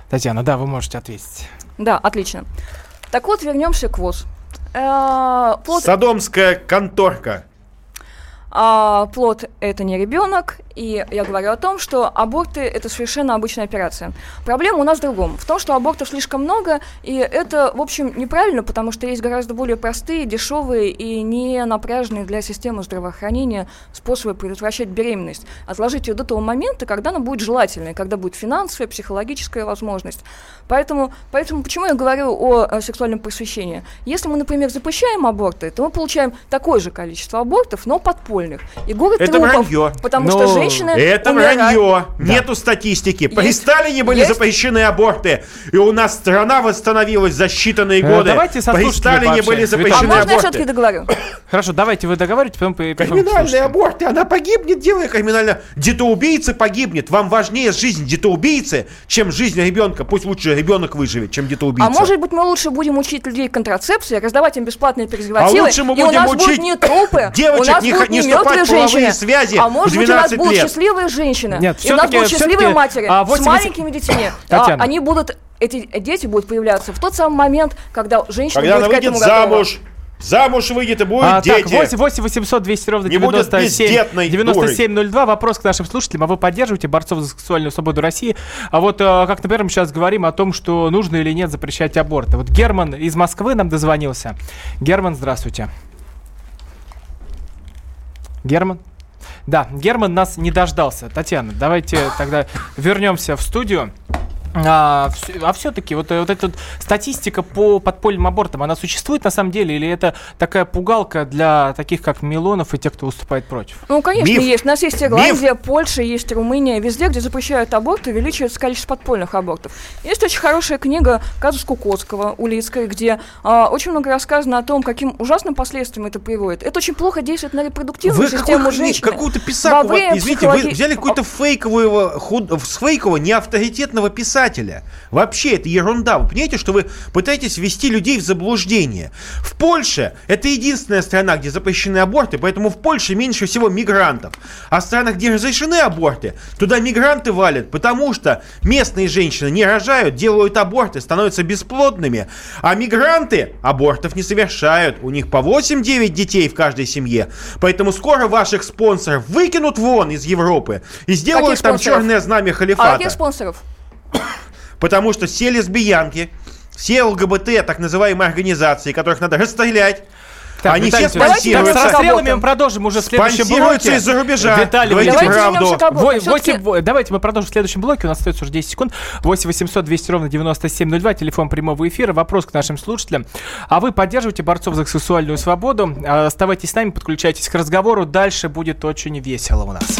Татьяна, да, вы можете ответить. Да, отлично. Так вот, вернемся к ВОЗ. Э, плод Содомская конторка. А плод это не ребенок, и я говорю о том, что аборты это совершенно обычная операция. Проблема у нас в другом, в том, что абортов слишком много, и это, в общем, неправильно, потому что есть гораздо более простые, дешевые и не напряженные для системы здравоохранения способы предотвращать беременность. Отложить ее до того момента, когда она будет желательной, когда будет финансовая, психологическая возможность. Поэтому, поэтому почему я говорю о, э, сексуальном просвещении? Если мы, например, запрещаем аборты, то мы получаем такое же количество абортов, но подпольных. И город Это трупов, вранье. потому Ну, что женщины Это вранье. Нету статистики. При Сталине были есть- запрещены аборты. И у нас страна восстановилась за считанные Э, годы. давайте со При Сталине были пообщаемся. А запрещены можно я аборты. все-таки договорю? Хорошо, давайте вы договорите, потом Криминальные аборты, она погибнет, делая криминально. Детоубийца погибнет. Вам важнее жизнь детоубийцы, чем жизнь ребенка. Пусть лучше ребенок выживет, чем детоубийца. А может быть, мы лучше будем учить людей контрацепции, раздавать им бесплатные презервативы, А лучше мы и у будем нас будут учить не трупы, девочек у нас не будут не не вступать мертвые в половые женщины, связи а может быть, у нас 12 будут лет. счастливые женщины, Нет, и у нас будут счастливые матери а, с 80 маленькими детьми. А, Татьяна. они будут, эти дети будут появляться в тот самый момент, когда женщина Когда она будет к выйдет этому готова. замуж, замуж выйдет и будет А, так, дети. 8, 8 800 200 ровно Не будет 97, бездетной 9702. Вопрос к нашим слушателям. А вы поддерживаете борцов за сексуальную свободу России? А вот, э, как, например, мы сейчас говорим о том, что нужно или нет запрещать аборты. Вот Герман из Москвы нам дозвонился. Герман, здравствуйте. Герман? Да, Герман нас не дождался. Татьяна, давайте тогда вернемся в студию. А, все-таки вот, э, вот эта вот статистика по подпольным абортам, она существует на самом деле, или это такая пугалка для таких, как Милонов и тех, кто выступает против? Ну, конечно, Миф. есть. У нас есть Ирландия, Польша, есть Румыния. Везде, где запрещают аборты, увеличивается количество подпольных абортов. Есть очень хорошая книга Казус Кукоцкого, Улицкой, где а, очень много рассказано о том, каким ужасным последствиям это приводит. Это очень плохо действует на репродуктивную Вы систему женщины. какую-то писаку, Во время вот, извините, вы психологи- взяли какую-то фейковую, худ, с фейкового, неавторитетного писателя, показателя. Вообще, это ерунда. Вы понимаете, что вы пытаетесь ввести людей в заблуждение. В Польше это единственная страна, где запрещены аборты, поэтому в Польше меньше всего мигрантов. А в странах, где разрешены аборты, туда мигранты валят, потому что местные женщины не рожают, делают аборты, становятся бесплодными, а мигранты абортов не совершают. У них по 8-9 детей в каждой семье. Поэтому скоро ваших спонсоров выкинут вон из Европы и сделают Каких там спонсоров? черное знамя А халифата. каких спонсоров? Потому что все лесбиянки, все ЛГБТ, так называемые организации, которых надо расстрелять, Так, они Виталий все спонсируются. так, с расстрелами мы продолжим уже в следующем блоке. из-за рубежа. Виталий, Говорите Давайте правду. во- давайте мы продолжим в следующем блоке. У нас остается уже 10 секунд. 8 800 200 ровно 9702. Телефон прямого эфира. Вопрос к нашим слушателям. А вы поддерживаете борцов за сексуальную свободу? Оставайтесь с нами, подключайтесь к разговору. Дальше будет очень весело у нас.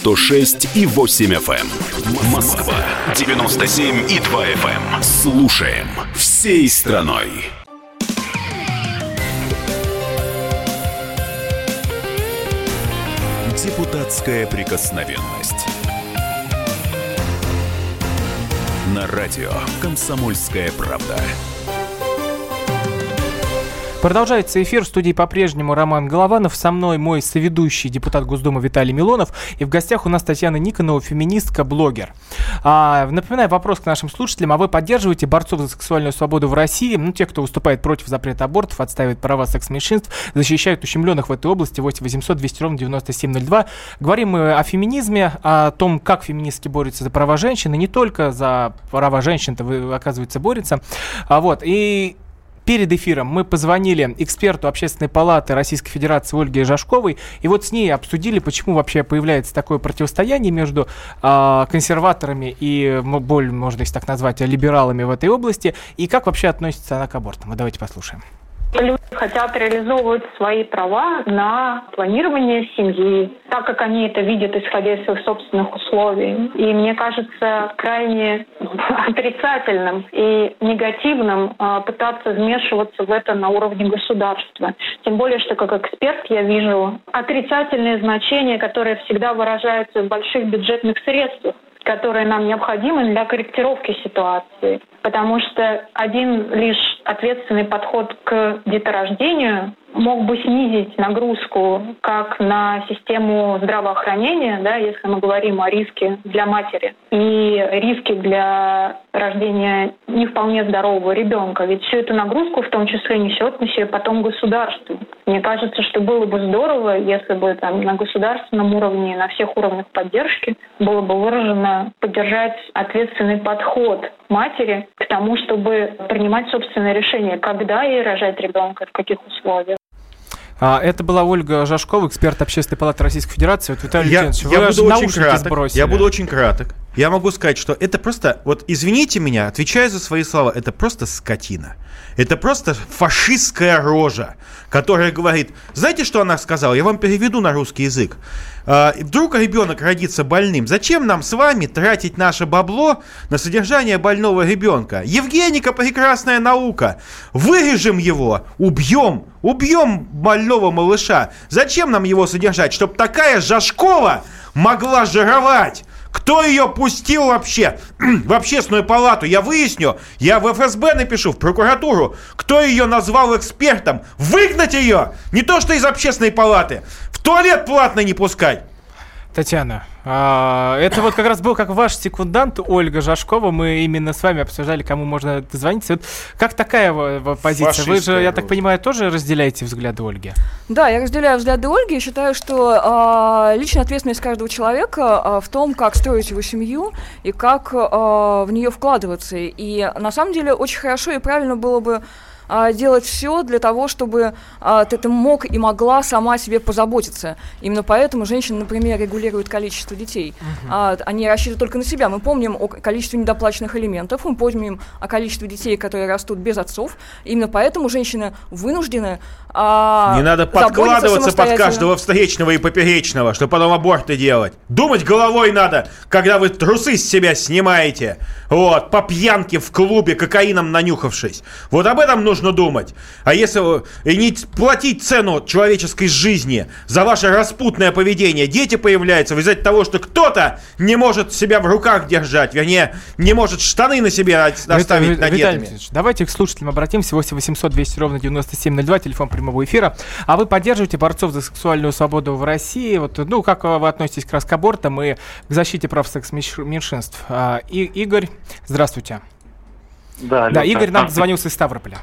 106 и 8 FM. Москва 97 и 2 FM. Слушаем всей страной. Депутатская прикосновенность. На радио «Комсомольская правда». Продолжается эфир в студии по-прежнему Роман Голованов. Со мной мой соведущий депутат Госдумы Виталий Милонов. И в гостях у нас Татьяна Никонова, феминистка, блогер. А, напоминаю вопрос к нашим слушателям. А вы поддерживаете борцов за сексуальную свободу в России? Ну, те, кто выступает против запрета абортов, отстаивает права секс-меньшинств, защищают ущемленных в этой области. 8 800 200 ровно 9702. Говорим мы о феминизме, о том, как феминистки борются за права женщин, и не только за права женщин-то, оказывается, борются. А, вот, и Перед эфиром мы позвонили эксперту Общественной палаты Российской Федерации Ольге Жашковой, и вот с ней обсудили, почему вообще появляется такое противостояние между а, консерваторами и, более, можно если так назвать, либералами в этой области, и как вообще относится она к абортам. Вот давайте послушаем. Люди хотят реализовывать свои права на планирование семьи, так как они это видят, исходя из своих собственных условий. И мне кажется крайне отрицательным и негативным а, пытаться вмешиваться в это на уровне государства. Тем более, что как эксперт я вижу отрицательные значения, которые всегда выражаются в больших бюджетных средствах которые нам необходимы для корректировки ситуации. Потому что один лишь ответственный подход к деторождению мог бы снизить нагрузку как на систему здравоохранения, да, если мы говорим о риске для матери, и риске для рождения не вполне здорового ребенка. Ведь всю эту нагрузку в том числе несет на себе потом государство. Мне кажется, что было бы здорово, если бы там на государственном уровне, на всех уровнях поддержки было бы выражено поддержать ответственный подход матери к тому, чтобы принимать собственное решение, когда ей рожать ребенка, в каких условиях. А, это была Ольга Жашкова, эксперт Общественной палаты Российской Федерации. Вот, Виталий Я, Леонидович, я вы буду очень наушники краток. сбросили. Я буду очень краток. Я могу сказать, что это просто, вот извините меня, отвечаю за свои слова, это просто скотина. Это просто фашистская рожа, которая говорит, знаете, что она сказала? Я вам переведу на русский язык. А, вдруг ребенок родится больным, зачем нам с вами тратить наше бабло на содержание больного ребенка? Евгеника прекрасная наука. Вырежем его, убьем, убьем больного малыша. Зачем нам его содержать? Чтобы такая Жашкова могла жировать. Кто ее пустил вообще в общественную палату? Я выясню. Я в ФСБ напишу, в прокуратуру. Кто ее назвал экспертом? Выгнать ее! Не то, что из общественной палаты. В туалет платно не пускать. Татьяна, а, это вот как раз был как ваш секундант Ольга Жашкова. Мы именно с вами обсуждали, кому можно дозвониться. Вот как такая позиция? Вы же, я так понимаю, тоже разделяете взгляды Ольги? Да, я разделяю взгляды Ольги и считаю, что а, личная ответственность каждого человека а, в том, как строить его семью и как а, в нее вкладываться. И на самом деле очень хорошо и правильно было бы делать все для того, чтобы а, ты, ты мог и могла сама себе позаботиться. Именно поэтому женщины, например, регулируют количество детей. А, они рассчитывают только на себя. Мы помним о количестве недоплаченных элементов, мы помним о количестве детей, которые растут без отцов. Именно поэтому женщины вынуждены а, Не надо подкладываться под каждого встречного и поперечного, чтобы потом аборты делать. Думать головой надо, когда вы трусы с себя снимаете. Вот, по пьянке в клубе, кокаином нанюхавшись. Вот об этом нужно думать. А если вы- и не платить цену человеческой жизни за ваше распутное поведение, дети появляются в результате того, что кто-то не может себя в руках держать, вернее, не может штаны на себе оставить Вит- Виталий надетыми. Витальевич, давайте к слушателям обратимся. 8 800 200 ровно 9702, телефон прямого эфира. А вы поддерживаете борцов за сексуальную свободу в России? Вот, ну, как вы относитесь к раскобортам и к защите прав секс-меньшинств? А, И, Игорь, здравствуйте. Да, Да, Игорь нам звонился из Ставрополя.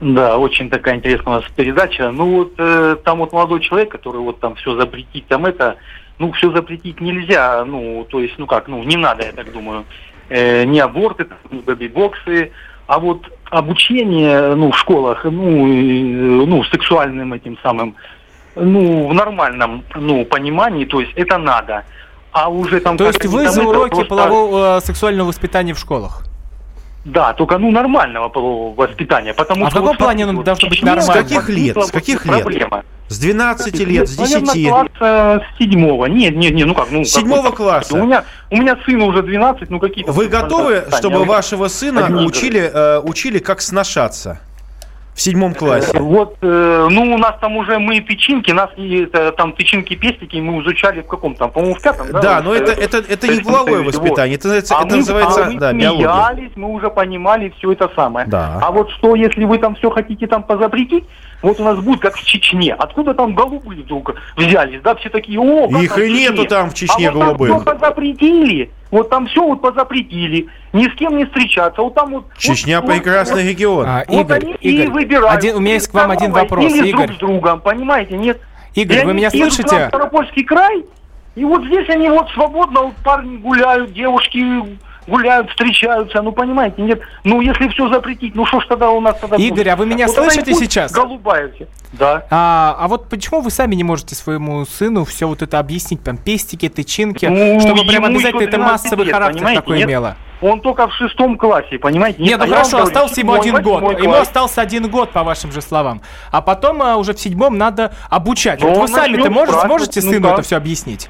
Да, очень такая интересная у нас передача. Ну вот э, там вот молодой человек, который вот там все запретить, там это, ну все запретить нельзя, ну то есть, ну как, ну не надо, я так думаю, э, ни аборты, ни бэби-боксы, а вот обучение, ну в школах, ну, э, ну сексуальным этим самым, ну в нормальном, ну понимании, то есть это надо. А уже там... То есть вы за уроки просто- полового э, сексуального воспитания в школах? Да, только ну нормального полового воспитания, потому А в что... каком вот плане вот должно быть Чечня нормально? С каких лет? С каких лет? Проблема. С 12 лет, с Наверное, 10. класса с седьмого. Нет, нет, нет, ну как, ну... С седьмого какой-то- класса. У меня, у меня сыну уже 12, ну какие-то... Вы готовы, чтобы вашего сына учили, э, учили, как сношаться? В седьмом классе. Вот, э, ну, у нас там уже мы тычинки, нас и там тычинки-пестики мы изучали в каком там, по-моему, в пятом, да? Да, но э, это, это, это не половое воспитание, это, А это мы- называется а мы да, смеялись, мы уже понимали все это самое. Да. А вот что, если вы там все хотите там позапретить, вот у нас будет как в Чечне. Откуда там голубые вдруг взялись, да, все такие, о, как Их там и в нету Чечне. там в Чечне а вот там голубых. всё позапретили, вот там все вот позапретили, ни с кем не встречаться, вот там вот... Чечня вот- прекрасный вот- регион. А, вот Игорь, они и Игорь, выбирают. один- у меня есть к вам один вопрос, Или Игорь. друг с другом, понимаете, нет? Игорь, И вы они меня слышите? Ставропольский край, и вот здесь они вот свободно, вот парни гуляют, девушки гуляют, встречаются, ну понимаете, нет, ну если все запретить, ну что ж тогда у нас тогда Игорь, будет? а вы меня Вот слышите сейчас? Голубая. Да. А, а вот почему вы сами не можете своему сыну все вот это объяснить, там, пестики, тычинки, Ну, чтобы прям обязательно это 12 массовый лет, характер такой нет? имело? Он только в шестом классе, понимаете? Нет, ну а хорошо, говорю, остался ему один год. Ему остался один год, по вашим же словам. А потом а, уже в седьмом надо обучать. Ну, Вот вы сами-то можете, сможете ну сыну как? это все объяснить?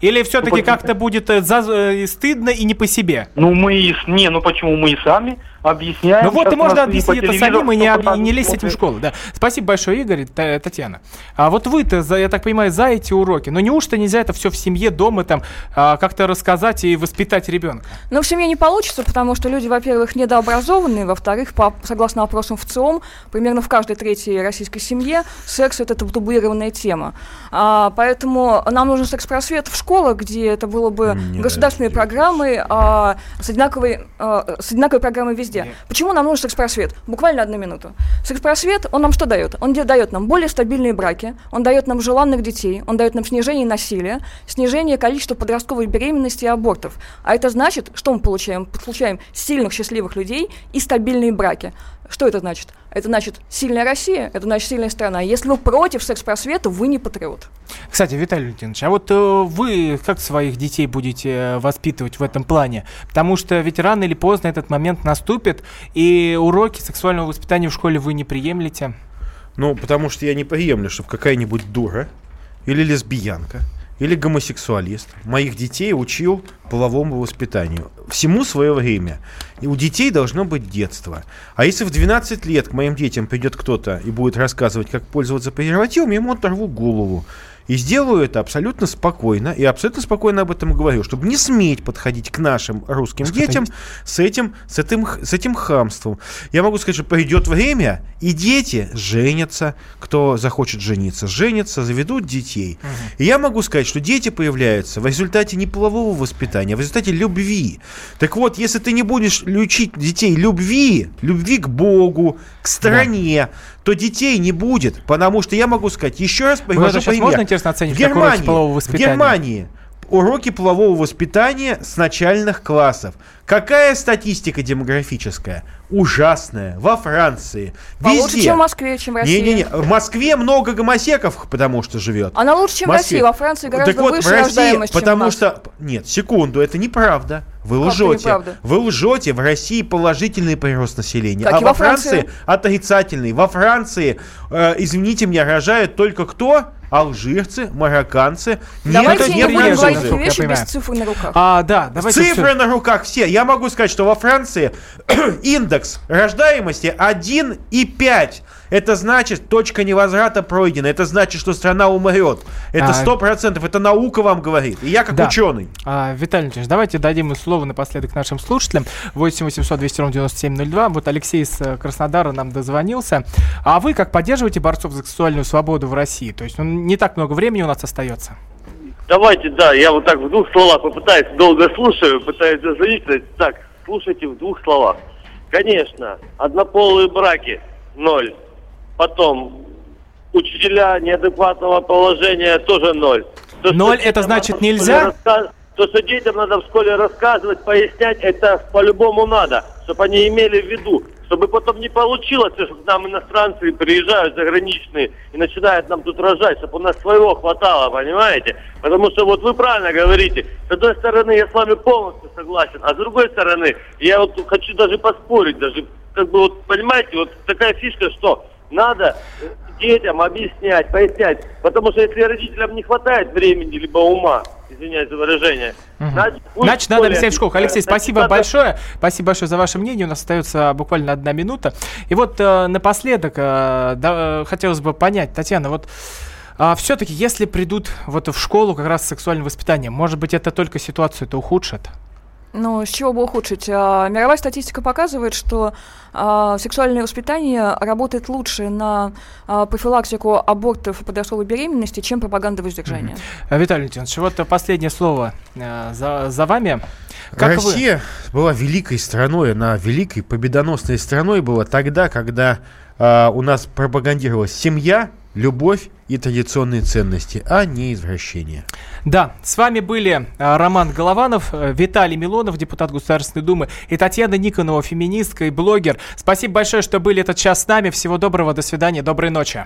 Или все-таки Ну, как-то будет э, за- э, стыдно и не по себе? Ну мы не, ну почему мы и сами объясняем. Ну вот и можно объяснить это самим и не, об- не лезть с этим в школу. Да. Спасибо большое, Игорь, Та- Татьяна. А вот вы-то, я так понимаю, за эти уроки. Но неужто нельзя это все в семье, дома там а, как-то рассказать и воспитать ребенка? Но в семье не получится, потому что люди, во-первых, недообразованные, во-вторых, по, согласно опросам в ЦИОМ, примерно в каждой третьей российской семье секс – это табуированная тема. А, поэтому нам нужен секс-просвет в школах, где это было бы Не государственные программы а, с, одинаковой, а, с одинаковой программой везде. Почему нам нужен секс-просвет? Буквально одну минуту. Секс-просвет, он нам что дает? Он дает нам более стабильные браки, он дает нам желанных детей, он дает нам снижение насилия, снижение количества подростковой беременности и абортов. А это значит, что мы получаем? Получаем сильных, счастливых людей и стабильные браки. Что это значит? Это значит сильная Россия, это значит сильная страна. Если вы против секс-просвета, вы не патриот. Кстати, Виталий Валентинович, а вот э, вы как своих детей будете э, воспитывать в этом плане? Потому что ведь рано или поздно этот момент наступит, и уроки сексуального воспитания в школе вы не приемлете. Ну, потому что я не приемлю, чтобы какая-нибудь дура или лесбиянка или гомосексуалист моих детей учил половому воспитанию. Всему свое время. И у детей должно быть детство. А если в 12 лет к моим детям придет кто-то и будет рассказывать, как пользоваться презервативом, ему оторву голову. И сделаю это абсолютно спокойно, и абсолютно спокойно об этом говорю, чтобы не сметь подходить к нашим русским Что-то детям с этим, с, этим, с этим хамством. Я могу сказать, что придет время, и дети женятся, кто захочет жениться, женятся, заведут детей. И я могу сказать, что дети появляются в результате не полового воспитания, а в результате любви. Так вот, если ты не будешь учить детей любви, любви к Богу, к стране, то детей не будет. Потому что я могу сказать, еще раз привожу пример. Интересно, оценить, в как уроки Германии, полового в воспитания? Германии уроки полового воспитания с начальных классов. Какая статистика демографическая? Ужасная. Во Франции. Везде. чем в Москве, чем в России. Не-не-не. В Москве много гомосеков, потому что живет. Она лучше, чем в Москве. России. Во Франции гораздо так вот, выше в России, рождаемость, чем у потому нас. что... Нет, секунду, это неправда. Вы Как лжете. неправда? Вы лжете. В России положительный прирост населения. Как а во во Франции. Франции отрицательный. Во Франции, э, извините меня, рожают только кто? Алжирцы, марокканцы. Давайте Нет, не будем говорить вещи понимаю. без цифр на руках. А, да, давайте Цифры всё- на руках все. Я могу сказать, что во Франции индекс рождаемости 1,5. Это значит, точка невозврата пройдена. Это значит, что страна умрет. Это А, сто процентов. Это наука вам говорит. И я как Да. ученый. А, Виталий Леонидович, давайте дадим слово напоследок нашим слушателям. 8 800 200 ровно 9702. Вот Алексей из э, Краснодара нам дозвонился. А вы как поддерживаете борцов за сексуальную свободу в России? То есть ну, не так много времени у нас остается. Давайте, да, я вот так в двух словах попытаюсь, долго слушаю, пытаюсь дозвонить. Так, слушайте в двух словах. Конечно, однополые браки – ноль. Потом, учителя неадекватного положения – тоже ноль. То, Ноль это значит нельзя? раска- То, что детям надо в школе рассказывать, пояснять, это по-любому надо, чтобы они имели в виду. Чтобы потом не получилось, что к нам иностранцы приезжают заграничные и начинают нам тут рожать, чтобы у нас своего хватало, понимаете? Потому что вот вы правильно говорите, с одной стороны я с вами полностью согласен, а с другой стороны я вот хочу даже поспорить, даже как бы вот понимаете, вот такая фишка, что надо э, детям объяснять, пояснять, потому что если родителям не хватает времени либо ума, извиняюсь за выражение, значит, пусть Значит, в надо объяснять в школах. Алексей, объясняют. спасибо Значит, надо- большое. Спасибо большое за ваше мнение. У нас остается буквально одна минута. И вот э, напоследок э, да, э, хотелось бы понять, Татьяна, вот все-таки, если придут вот в школу как раз с сексуальным воспитанием, может быть, это только ситуацию это ухудшит? Ну, с чего бы ухудшить? А, мировая статистика показывает, что а, сексуальное воспитание работает лучше на а, профилактику абортов и подростковой беременности, чем пропаганда воздержания. Э, Виталий Леонидович, вот последнее слово за, за вами. Как вы- Россия была великой страной, она великой победоносной страной была тогда, когда а, у нас пропагандировалась семья, любовь и традиционные ценности, а не извращения. Да, с вами были э, Роман Голованов, э, Виталий Милонов, депутат Государственной Думы, и Татьяна Никонова, феминистка и блогер. Спасибо большое, что были этот час с нами. Всего доброго, до свидания, доброй ночи.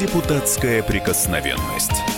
Депутатская прикосновенность.